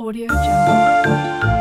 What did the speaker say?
Audio Jungle.